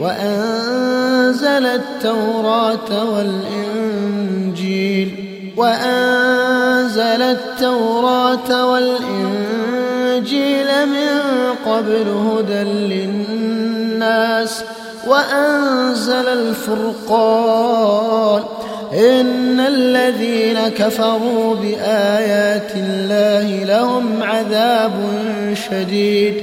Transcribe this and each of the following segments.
وأنزل التوراة والإنجيل وأنزل التوراة والإنجيل من قبل هدى للناس وأنزل الفرقان إن الذين كفروا بآيات الله لهم عذاب شديد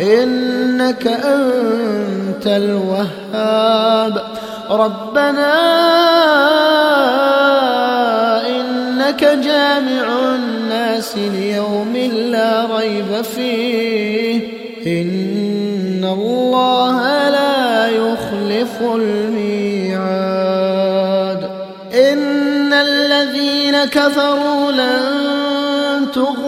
إنك أنت الوهاب. ربنا إنك جامع الناس ليوم لا ريب فيه. إن الله لا يخلف الميعاد. إن الذين كفروا لن تغني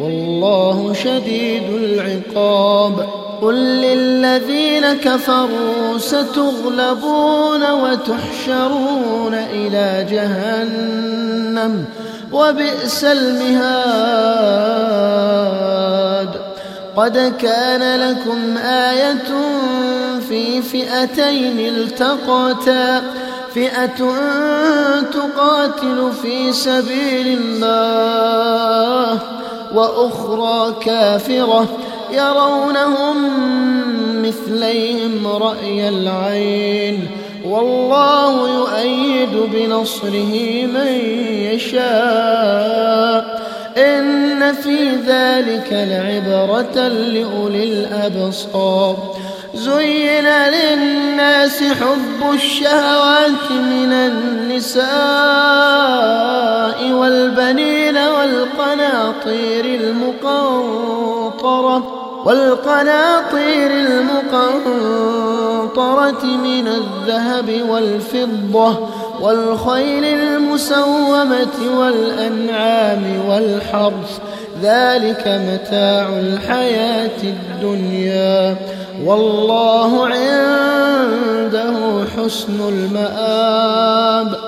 والله شديد العقاب. قل للذين كفروا ستغلبون وتحشرون إلى جهنم وبئس المهاد. قد كان لكم آية في فئتين التقتا. فئة تقاتل في سبيل الله. وأخرى كافرة يرونهم مثليهم رأي العين والله يؤيد بنصره من يشاء إن في ذلك لعبرة لأولي الأبصار زين للناس حب الشهوات من النساء والبنين والقناطير المقنطرة والقناطير المقنطرة من الذهب والفضة والخيل المسومة والأنعام والحرث. ذلك متاع الحياة الدنيا. والله عنده حسن المآب.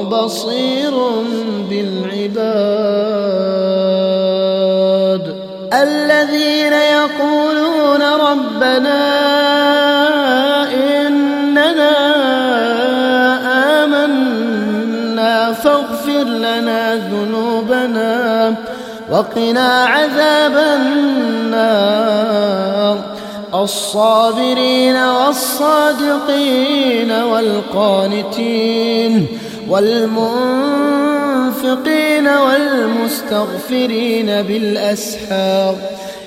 بصير بالعباد الذين يقولون ربنا إننا آمنا فاغفر لنا ذنوبنا وقنا عذاب النار الصابرين والصادقين والقانتين والمنفقين والمستغفرين بالأسحار.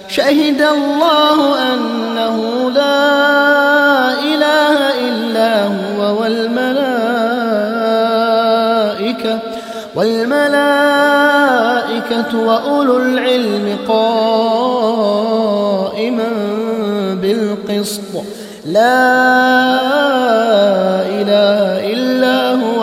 شهد الله أنه لا إله إلا هو والملائكة والملائكة وأولو العلم قائما بالقسط. لا إله إلا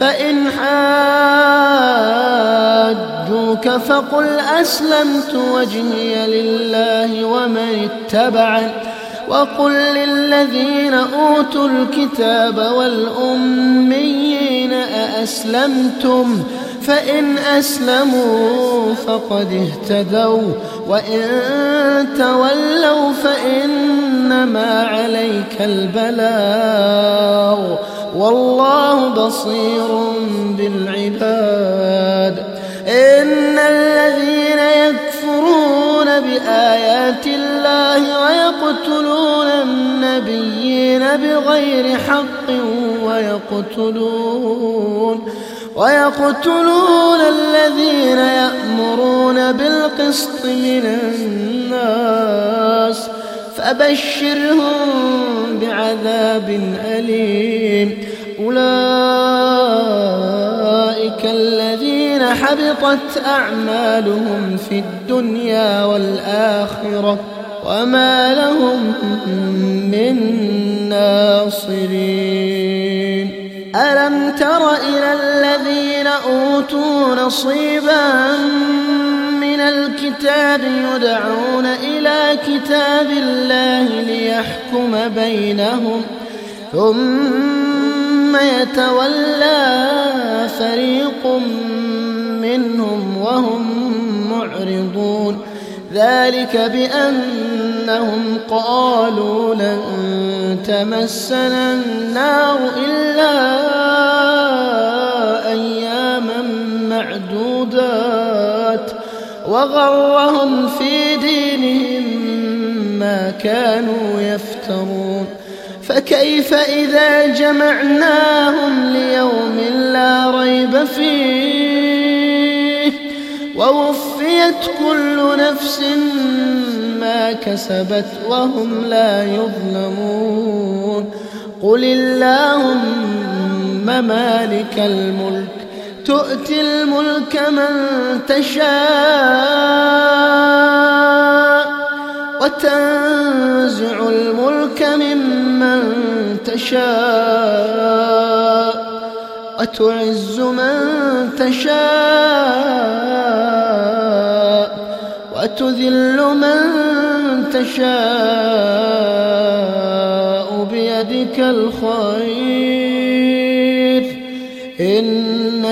فإن حاجوك فقل أسلمت وجهي لله ومن اتبعني وقل للذين أوتوا الكتاب والأميين أأسلمتم فإن أسلموا فقد اهتدوا وإن تولوا فإنما عليك البلاغ والله بصير بالعباد. إن الذين يكفرون بآيات الله ويقتلون النبيين بغير حق ويقتلون ويقتلون الذين يأمرون بالقسط من الناس. فبشرهم بعذاب أليم. أولئك الذين حبطت أعمالهم في الدنيا والآخرة وما لهم من ناصرين. ألم تر إلى الذين أوتوا نصيبا الكتاب يدعون إلى كتاب الله ليحكم بينهم. ثم يتولى فريق منهم وهم معرضون. ذلك بأنهم قالوا لن تمسنا النار إلا أياما وغرهم في دينهم ما كانوا يفترون. فكيف إذا جمعناهم ليوم لا ريب فيه؟ ووفيت كل نفس ما كسبت وهم لا يظلمون. قل اللهم مالك الملك تؤتي الملك من تشاء وتنزع الملك ممن تشاء وتعز من تشاء وتذل من تشاء بيدك الخير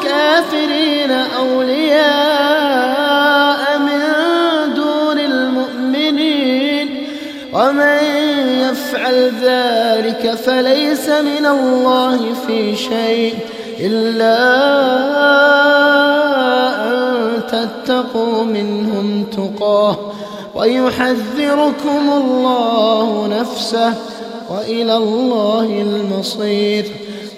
الكافرين أولياء من دون المؤمنين. ومن يفعل ذلك فليس من الله في شيء إلا أن تتقوا منهم تقاه. ويحذركم الله نفسه وإلى الله المصير.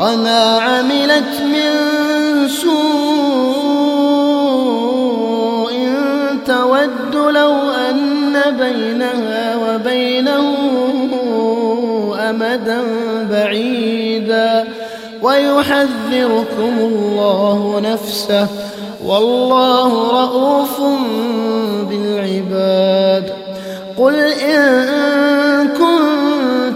وما عملت من سوء تود لو أن بينها وبينه أمدا بعيدا. ويحذركم الله نفسه. والله رؤوف بالعباد. قل إن كنتم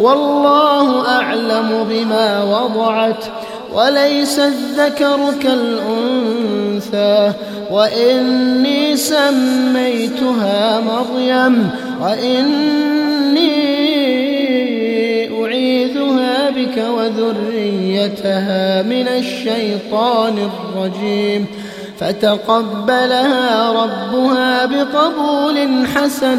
والله أعلم بما وضعت وليس الذكر كالأنثى وإني سميتها مريم وإني أعيذها بك وذريتها من الشيطان الرجيم. فتقبلها ربها بقبول حسن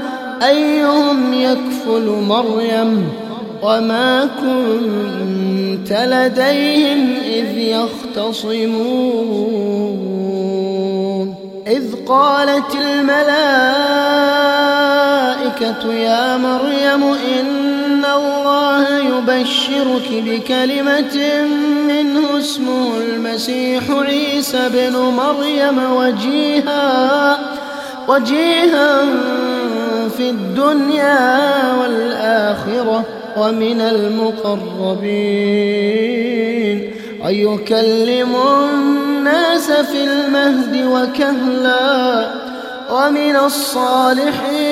أيهم يكفل مريم وما كنت لديهم إذ يختصمون إذ قالت الملائكة يا مريم إن الله يبشرك بكلمة منه اسمه المسيح عيسى بن مريم وجيها وجيها في الدنيا والآخرة ومن المقربين. ويكلم الناس في المهد وكهلا ومن الصالحين.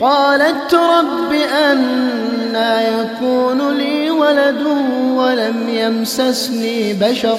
قالت رب أنا يكون لي ولد ولم يمسسني بشر.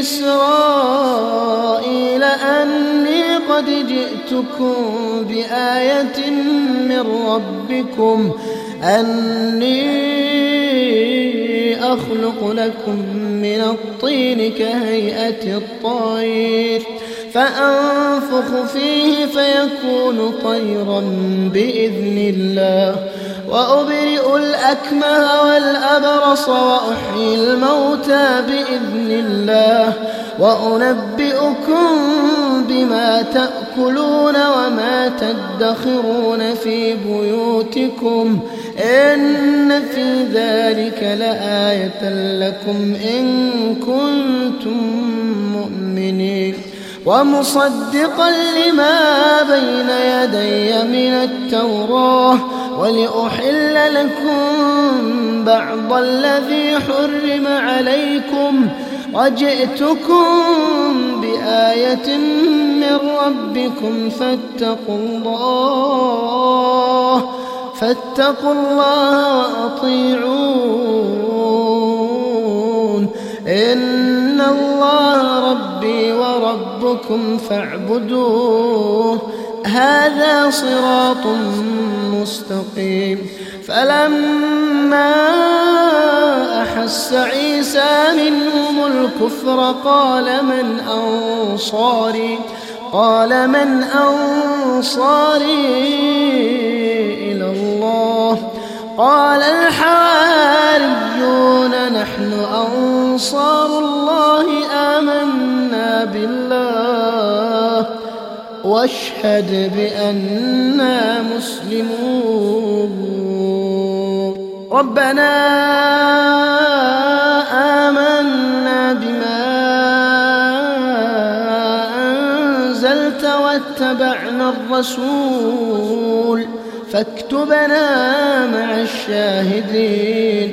إسرائيل أني قد جئتكم بآية من ربكم أني أخلق لكم من الطين كهيئة الطير فأنفخ فيه فيكون طيرا بإذن الله. وأبرئ الأكمه والأبرص وأحيي الموتى بإذن الله. وأنبئكم بما تأكلون وما تدخرون في بيوتكم. إن في ذلك لآية لكم إن كنتم مؤمنين. ومصدقا لما بين يدي من التوراة ولأحل لكم بعض الذي حرم عليكم. وجئتكم بآية من ربكم فاتقوا الله فاتقوا الله وأطيعون. إن الله ربي وربكم فاعبدوه. هذا صراط مستقيم. فلما أحس عيسى منهم الكفر قال من أنصاري؟ قال من أنصاري إلى الله؟ قال الحواريون نحن أنصار الله آمنا بالله. واشهد بأننا مسلمون. ربنا آمنا بما أنزلت واتبعنا الرسول. فاكتبنا مع الشاهدين.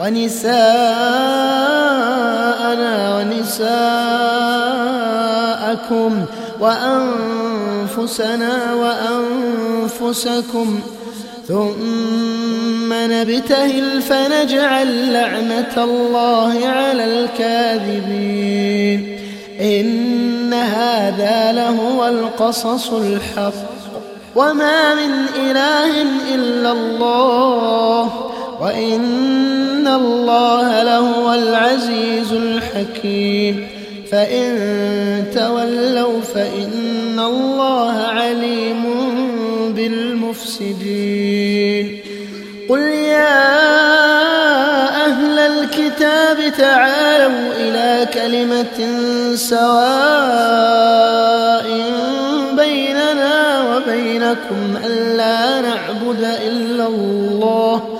ونساءنا ونساءكم وأنفسنا وأنفسكم ثم نبتهل فنجعل لعنة الله على الكاذبين. إن هذا لهو القصص الحق. وما من إله إلا الله. وإن الله لهو العزيز الحكيم. فإن تولوا فإن الله عليم بالمفسدين. قل يا أهل الكتاب تعالوا إلى كلمة سواء بيننا وبينكم ألا نعبد إلا الله.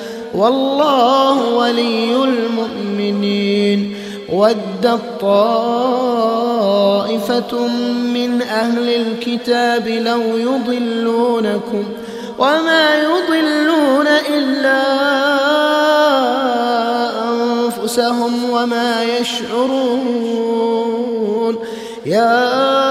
والله ولي المؤمنين ودت طائفة من أهل الكتاب لو يضلونكم وما يضلون إلا أنفسهم وما يشعرون. يا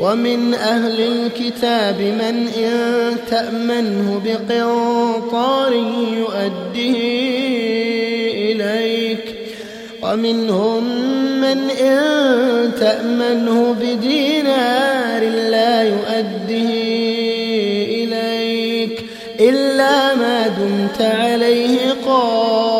ومن أهل الكتاب من إن تأمنه بقنطار يؤديه إليك. ومنهم من إن تأمنه بدينار لا يؤديه إليك إلا ما دمت عليه قائما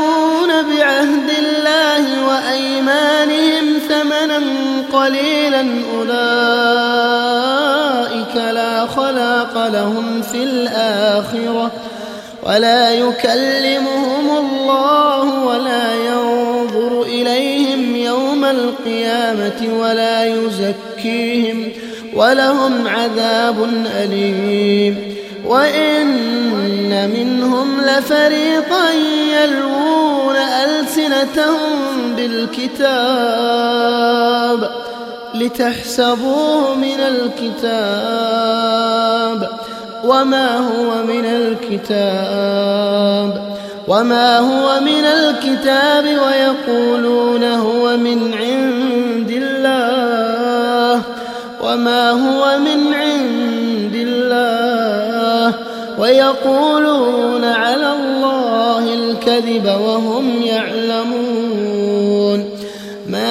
قليلا أولئك لا خلاق لهم في الآخرة ولا يكلمهم الله ولا ينظر إليهم يوم القيامة ولا يزكيهم ولهم عذاب أليم وإن منهم لفريقا يلوون ألسنتهم بالكتاب لتحسبوه من الكتاب. وما هو من الكتاب. وما هو من الكتاب ويقولون هو من عند الله. وما هو من عند الله. ويقولون على الله الكذب وهم يعلمون.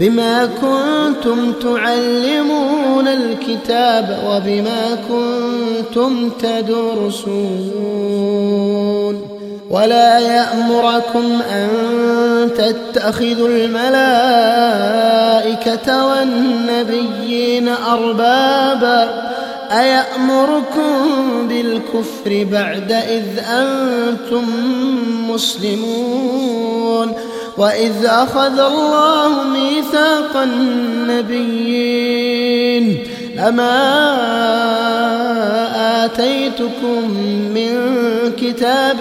بما كنتم تعلمون الكتاب وبما كنتم تدرسون. ولا يأمركم أن تتخذوا الملائكة والنبيين أربابا. أيأمركم بالكفر بعد إذ أنتم مسلمون؟ وإذ أخذ الله ميثاق النبيين أما آتيتكم من كتاب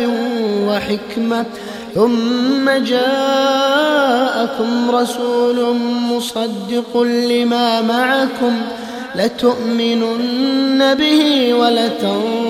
وحكمة ثم جاءكم رسول مصدق لما معكم لتؤمنن به ولتنصرنه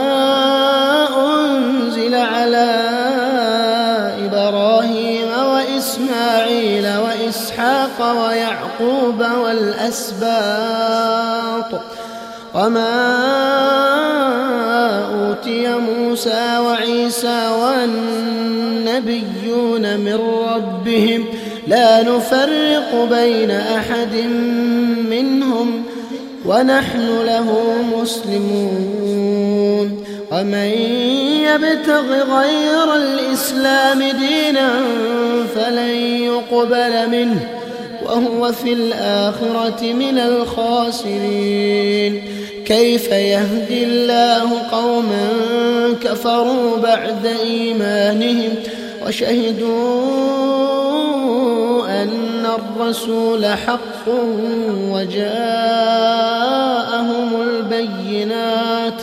ويعقوب والأسباط وما أوتي موسى وعيسى والنبيون من ربهم لا نفرق بين أحد منهم ونحن له مسلمون ومن يبتغ غير الإسلام دينا فلن يقبل منه وهو في الآخرة من الخاسرين. كيف يهدي الله قوما كفروا بعد إيمانهم وشهدوا أن الرسول حق وجاءهم البينات.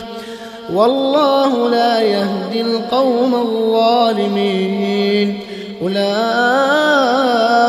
والله لا يهدي القوم الظالمين. أولئك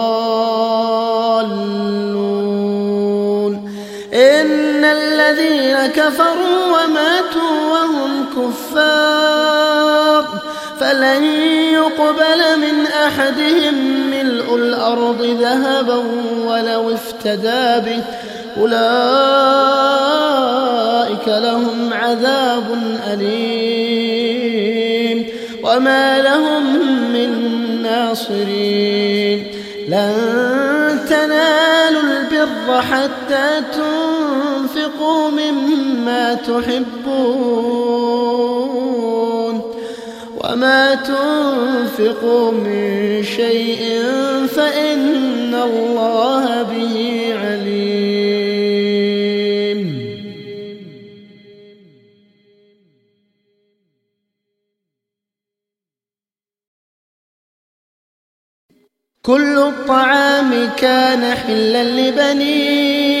الذين كفروا وماتوا وهم كفار. فلن يقبل من أحدهم ملء الأرض ذهبا ولو افتدى به. أولئك لهم عذاب أليم. وما لهم من ناصرين. لن تنالوا البر حتى مما تحبون وما تنفقوا من شيء فإن الله به عليم. كل الطعام كان حلا لبني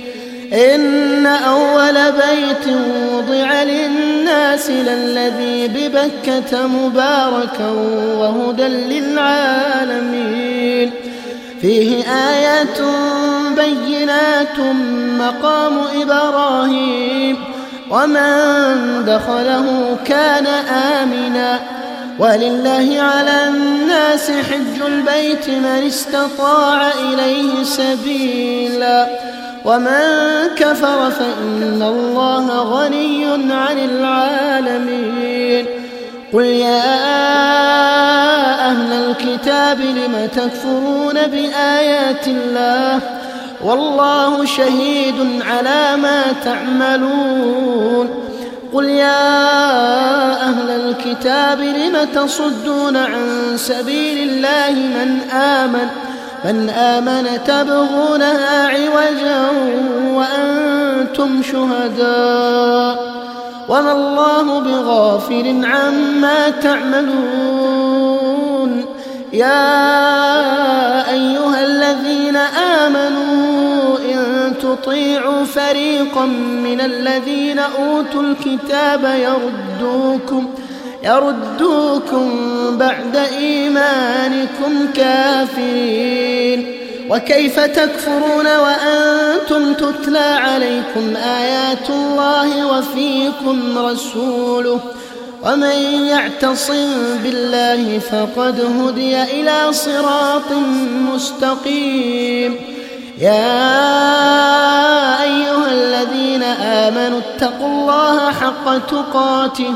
إن أول بيت وضع للناس للذي ببكة مباركا وهدى للعالمين. فيه آيات بينات مقام إبراهيم ومن دخله كان آمنا. ولله على الناس حج البيت من استطاع إليه سبيلا. ومن كفر فإن الله غني عن العالمين. قل يا أهل الكتاب لم تكفرون بآيات الله؟ والله شهيد على ما تعملون. قل يا أهل الكتاب لم تصدون عن سبيل الله من آمن؟ من آمن تبغونها عوجا وأنتم شهداء وما الله بغافل عما تعملون. يا أيها الذين آمنوا إن تطيعوا فريقا من الذين أوتوا الكتاب يردوكم يردوكم بعد إيمانكم كافرين. وكيف تكفرون وأنتم تتلى عليكم آيات الله وفيكم رسوله. ومن يعتصم بالله فقد هدي إلى صراط مستقيم. يا أيها الذين آمنوا اتقوا الله حق تقاته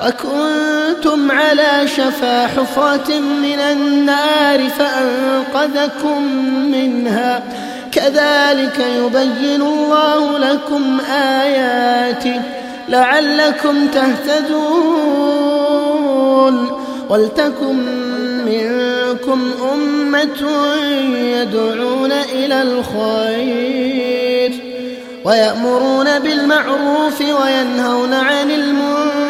وكنتم على شفا حفرة من النار فأنقذكم منها. كذلك يبين الله لكم آياته لعلكم تهتدون. ولتكن منكم أمة يدعون إلى الخير ويأمرون بالمعروف وينهون عن المنكر.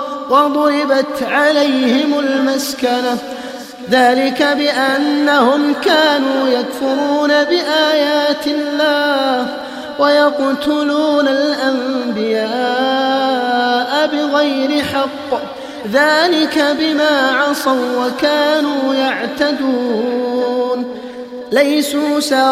وضربت عليهم المسكنة. ذلك بأنهم كانوا يكفرون بآيات الله ويقتلون الأنبياء بغير حق. ذلك بما عصوا وكانوا يعتدون. ليسوا سواء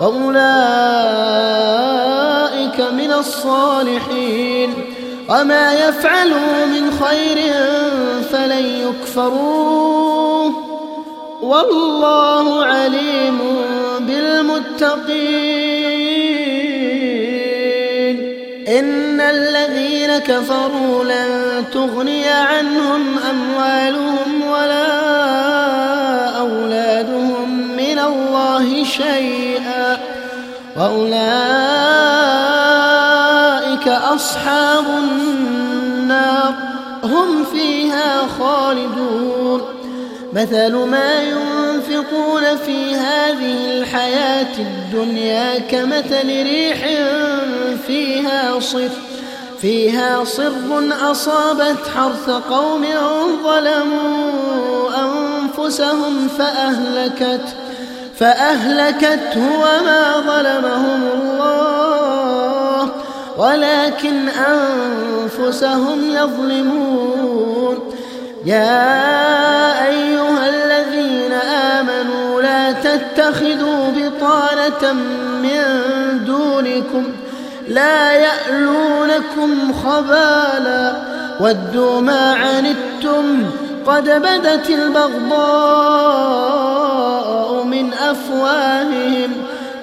وأولئك من الصالحين وما يفعلوا من خير فلن يكفروه والله عليم بالمتقين إن الذين كفروا لن تغني عنهم أموالهم ولا الله شيئا وأولئك أصحاب النار هم فيها خالدون. مثل ما ينفقون في هذه الحياة الدنيا كمثل ريح فيها صر فيها صر أصابت حرث قوم ظلموا أنفسهم فأهلكت فأهلكته وما ظلمهم الله. ولكن أنفسهم يظلمون. يا أيها الذين آمنوا لا تتخذوا بطانة من دونكم. لا يألونكم خبالا. ودوا ما عنتم قد بدت البغضاء من أفواههم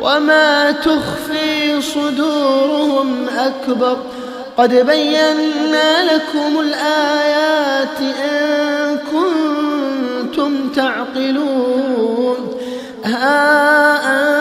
وما تخفي صدورهم أكبر. قد بينا لكم الآيات إن كنتم تعقلون. ها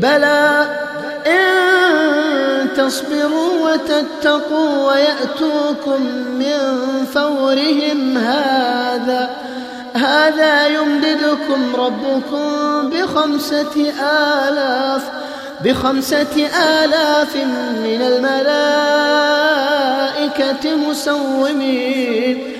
بلى إن تصبروا وتتقوا ويأتوكم من فورهم هذا هذا يمددكم ربكم بخمسة آلاف بخمسة آلاف من الملائكة مسومين.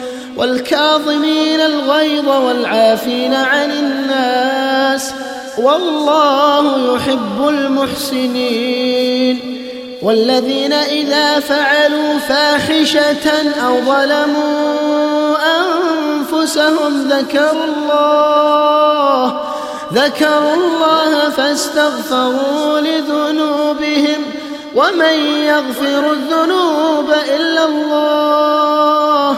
والكاظمين الغيظ والعافين عن الناس والله يحب المحسنين والذين إذا فعلوا فاحشة أو ظلموا أنفسهم ذكروا الله ذكروا الله فاستغفروا لذنوبهم ومن يغفر الذنوب إلا الله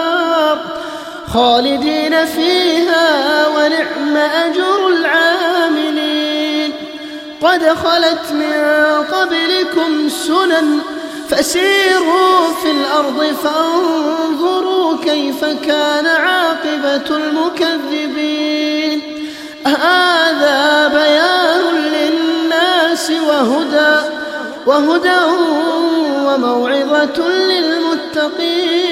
خالدين فيها ونعم أجر العاملين. قد خلت من قبلكم سنن فسيروا في الأرض فانظروا كيف كان عاقبة المكذبين. هذا بيان للناس وهدى وهدى وموعظة للمتقين.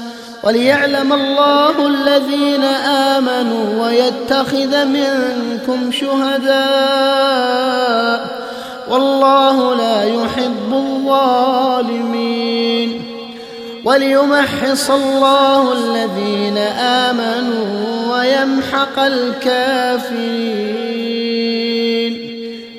وليعلم الله الذين آمنوا ويتخذ منكم شهداء والله لا يحب الظالمين. وليمحص الله الذين آمنوا ويمحق الكافرين.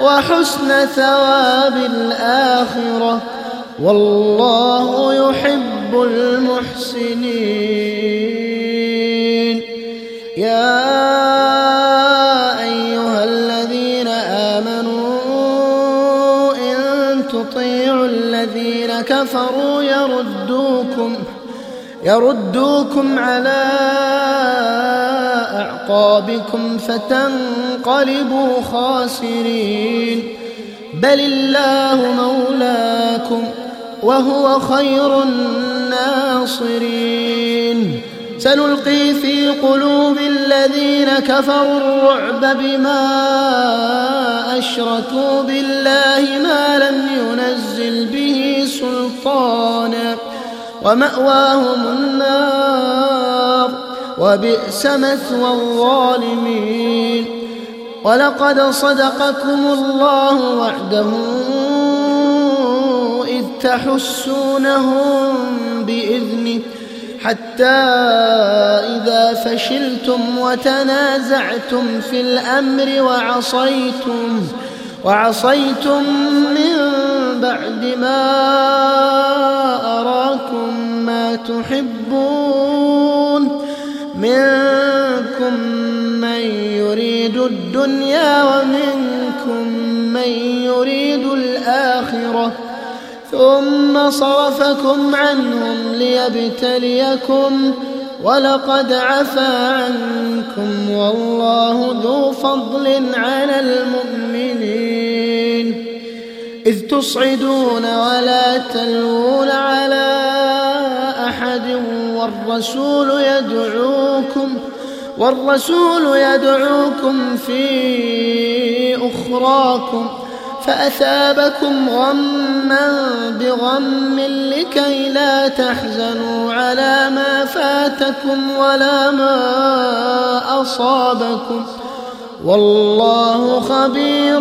وحسن ثواب الآخرة والله يحب المحسنين. يا أيها الذين آمنوا إن تطيعوا الذين كفروا يردوكم يردوكم على أعقابكم فتنقلبوا خاسرين. بل الله مولاكم وهو خير الناصرين. سنلقي في قلوب الذين كفروا الرعب بما أشركوا بالله ما لم ينزل به سلطانا. ومأواهم النار. وبئس مثوى الظالمين. ولقد صدقكم الله وعده إذ تحسونهم بإذنه حتى إذا فشلتم وتنازعتم في الأمر وعصيتم وعصيتم من بعد ما أراكم ما تحبون. منكم من يريد الدنيا ومنكم من يريد الآخرة. ثم صرفكم عنهم ليبتليكم ولقد عفا عنكم والله ذو فضل على المؤمنين. إذ تصعدون ولا تلوون على أحد والرسول يدعوكم والرسول يدعوكم في أخراكم فأثابكم غما بغم لكي لا تحزنوا على ما فاتكم ولا ما أصابكم. والله خبير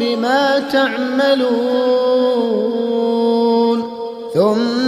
بما تعملون. ثم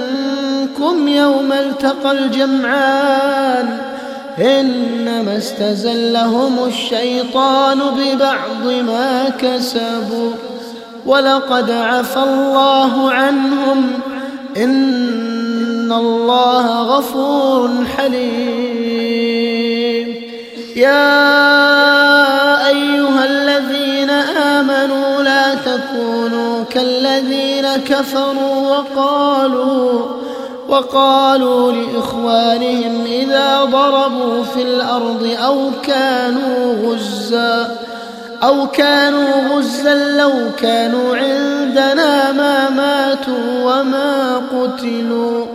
يوم التقى الجمعان إنما استزلهم الشيطان ببعض ما كسبوا ولقد عفى الله عنهم إن الله غفور حليم. يا أيها الذين آمنوا لا تكونوا كالذين كفروا وقالوا وقالوا لإخوانهم إذا ضربوا في الأرض أو كانوا غزاً أو كانوا غزا لو كانوا عندنا ما ماتوا وما قتلوا.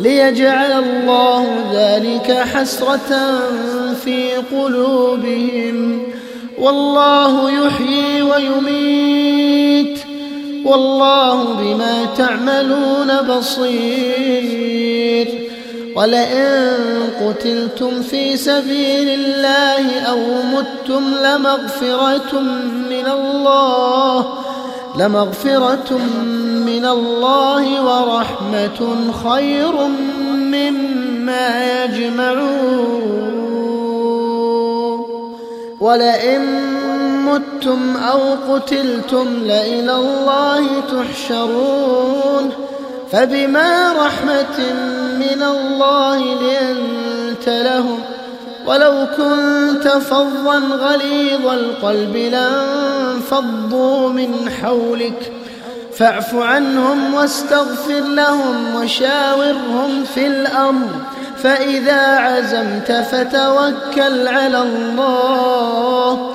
ليجعل الله ذلك حسرة في قلوبهم. والله يحيي ويميت. والله بما تعملون بصير. ولئن قتلتم في سبيل الله أو متم لمغفرة من الله لمغفرة من الله ورحمة خير مما يجمعون. ولئن متم أو قتلتم لإلى الله تحشرون فبما رحمة من الله لأنت لهم ولو كنت فظا غليظ القلب لانفضوا من حولك فاعف عنهم واستغفر لهم وشاورهم في الأمر فإذا عزمت فتوكل على الله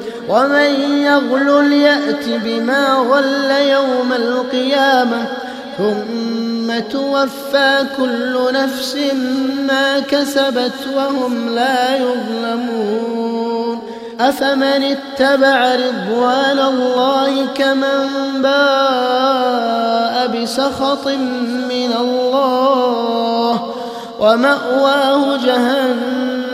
ومن يغل يأت بما غل يوم القيامة ثم توفى كل نفس ما كسبت وهم لا يظلمون. أفمن اتبع رضوان الله كمن باء بسخط من الله؟ ومأواه جهنم.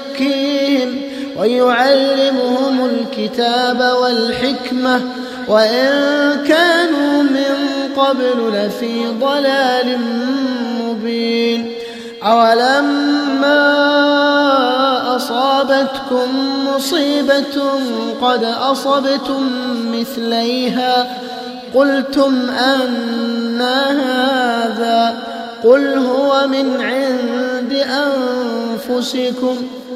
ويعلمهم الكتاب والحكمة وإن كانوا من قبل لفي ضلال مبين. أولما أصابتكم مصيبة قد أصبتم مثليها. قلتم أن هذا قل هو من عند أنفسكم.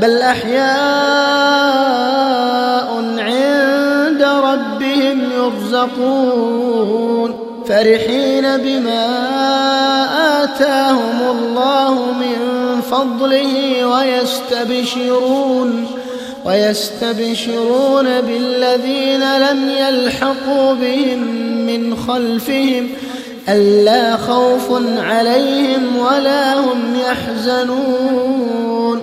بل أحياء عند ربهم يرزقون. فرحين بما آتاهم الله من فضله ويستبشرون. ويستبشرون بالذين لم يلحقوا بهم من خلفهم. ألا خوف عليهم ولا هم يحزنون.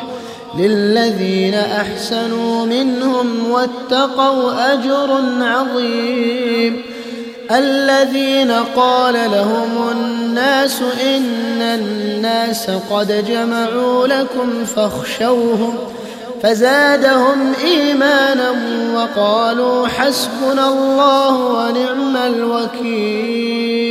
للذين أحسنوا منهم واتقوا أجر عظيم. الذين قال لهم الناس إن الناس قد جمعوا لكم فاخشوهم فزادهم إيمانا وقالوا حسبنا الله ونعم الوكيل.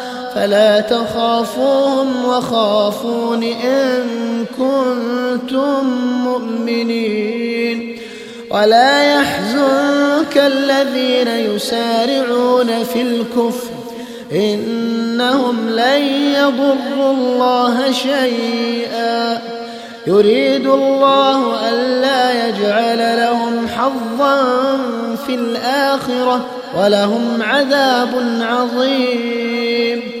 فلا تخافوهم وخافون إن كنتم مؤمنين. ولا يحزنك الذين يسارعون في الكفر. إنهم لن يضروا الله شيئا. يريد الله ألا يجعل لهم حظا في الآخرة ولهم عذاب عظيم.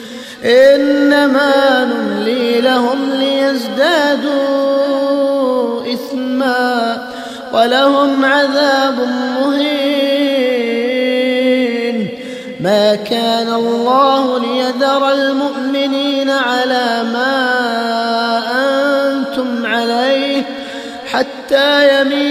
إنما نملي لهم ليزدادوا إثما ولهم عذاب مهين. ما كان الله ليذر المؤمنين على ما أنتم عليه حتى يميز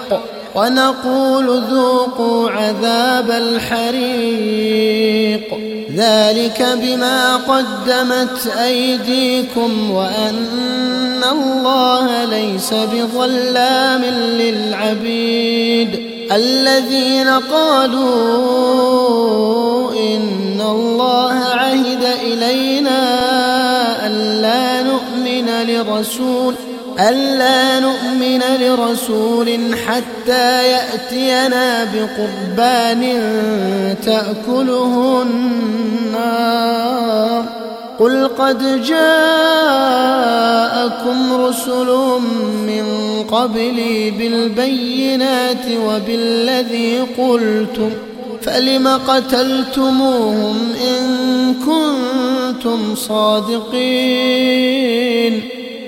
ونقول ذوقوا عذاب الحريق. ذلك بما قدمت أيديكم وأن الله ليس بظلام للعبيد. الذين قالوا إن الله عهد إلينا ألا نؤمن لرسول ألا نؤمن لرسول حتى يأتينا بقربان تأكله النار. قل قد جاءكم رسل من قبلي بالبينات وبالذي قلتم فلم قتلتموهم إن كنتم صادقين؟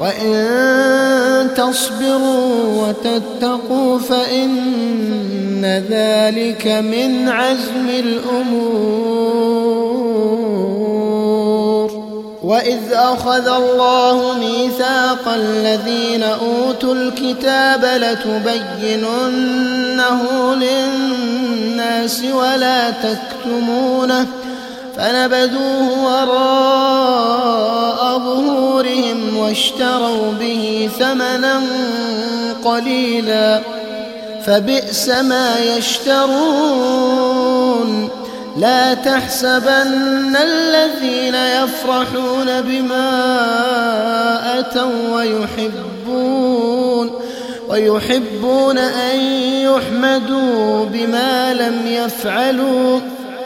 وإن تصبروا وتتقوا فإن ذلك من عزم الأمور. وإذ أخذ الله ميثاق الذين أوتوا الكتاب لتبيننه للناس ولا تكتمونه فنبذوه وراء ظهورهم واشتروا به ثمنا قليلا فبئس ما يشترون. لا تحسبن الذين يفرحون بما أتوا ويحبون ويحبون أن يحمدوا بما لم يفعلوا.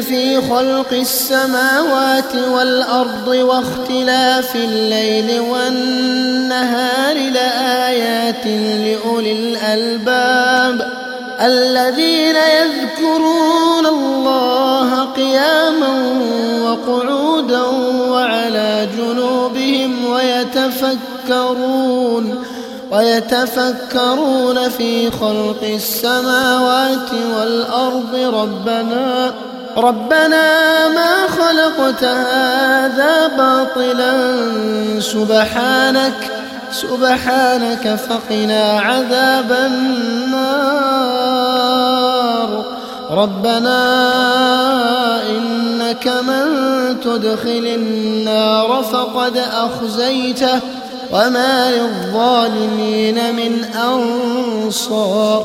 في خلق السماوات والأرض واختلاف الليل والنهار لآيات لأولي الألباب الذين يذكرون الله قياما وقعودا وعلى جنوبهم ويتفكرون ويتفكرون في خلق السماوات والأرض ربنا ربنا ما خلقت هذا باطلا سبحانك سبحانك فقنا عذاب النار. ربنا إنك من تدخل النار فقد أخزيته وما للظالمين من أنصار.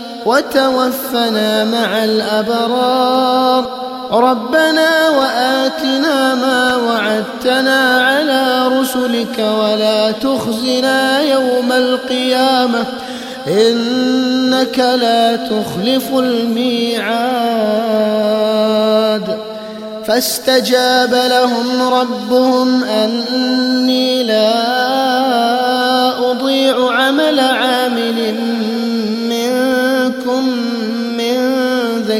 وتوفنا مع الأبرار. ربنا وآتنا ما وعدتنا على رسلك ولا تخزنا يوم القيامة. إنك لا تخلف الميعاد. فاستجاب لهم ربهم أني لا أضيع عمل عامل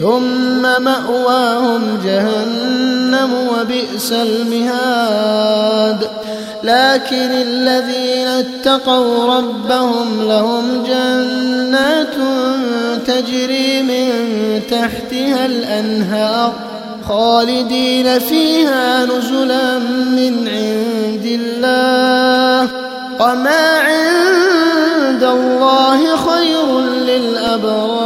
ثم مأواهم جهنم وبئس المهاد. لكن الذين اتقوا ربهم لهم جنات تجري من تحتها الأنهار خالدين فيها نزلا من عند الله. وما عند الله خير للأبرار.